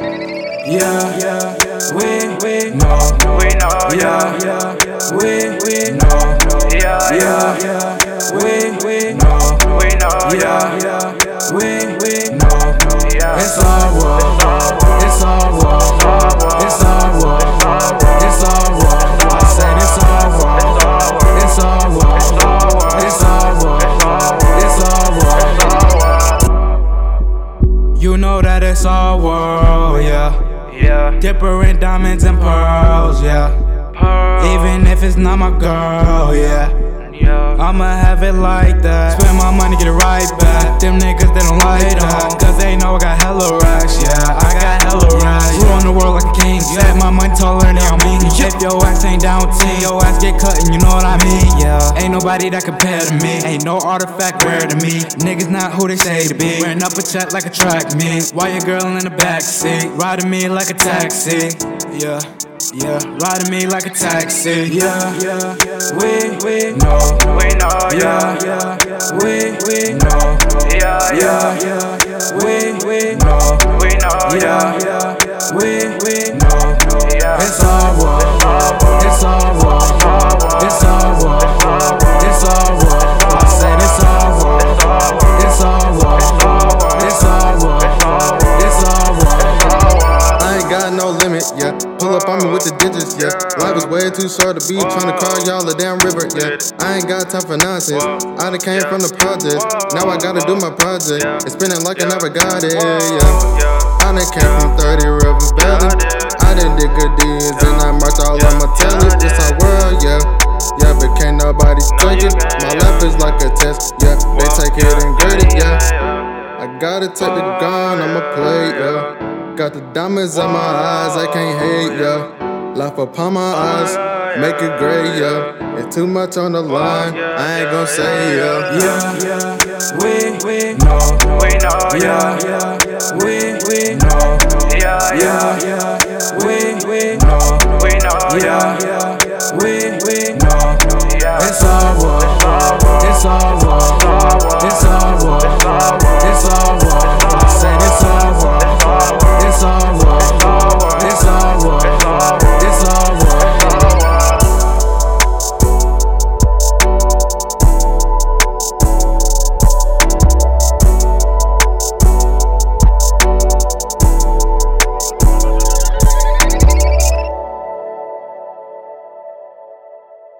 yeah, yeah, we, we know, We know, yeah, yeah, we, we know, yeah, yeah, we, we know, We know, yeah. yeah, we, it's all war, yeah. Yeah. Dipper in diamonds and pearls, yeah. Pearl. Even if it's not my girl, yeah. Yeah. I'ma have it like that. Spend my money, get it right back. Them niggas, they don't like that. Cause they know I got hella racks, yeah. I got hella racks. Ruling the world like a king. Set my money taller ass ain't down with team, your ass get cut and you know what I mean, yeah. Ain't nobody that compare to me. Ain't no artifact rare to me. Niggas not who they say to be. Wearing up a check like a track meet. Why your girl in the backseat? Riding me like a taxi, yeah. Yeah, riding me like a taxi. Yeah, yeah, we, we know. We know, Yeah, yeah. yeah, we, we know. Yeah, Yeah, yeah. yeah, we, we know. We know, Yeah, yeah. yeah, we, we know. Yeah. It's all war. Limit, yeah. Pull up on me with the digits, yeah. Life is way too short to be trying to call y'all a damn river, yeah. I ain't got time for nonsense. I done came from the project. Now I gotta do my project. It's spinning like I never got it, yeah. I done came from 30 River Valley. I done did good deeds and I marked all on my telly. This our world, yeah. Yeah, but can't nobody take it. My life is like a test, yeah. They take it and grade it, yeah. I gotta take the gun, I'ma play, yeah. Got the diamonds on my eyes, I can't hate, yeah. Life upon my eyes, make it gray, yeah. It's too much on the line, I ain't gon' say, yeah. Yeah, yeah, we, we know. We know, Yeah, yeah. yeah, we, we know.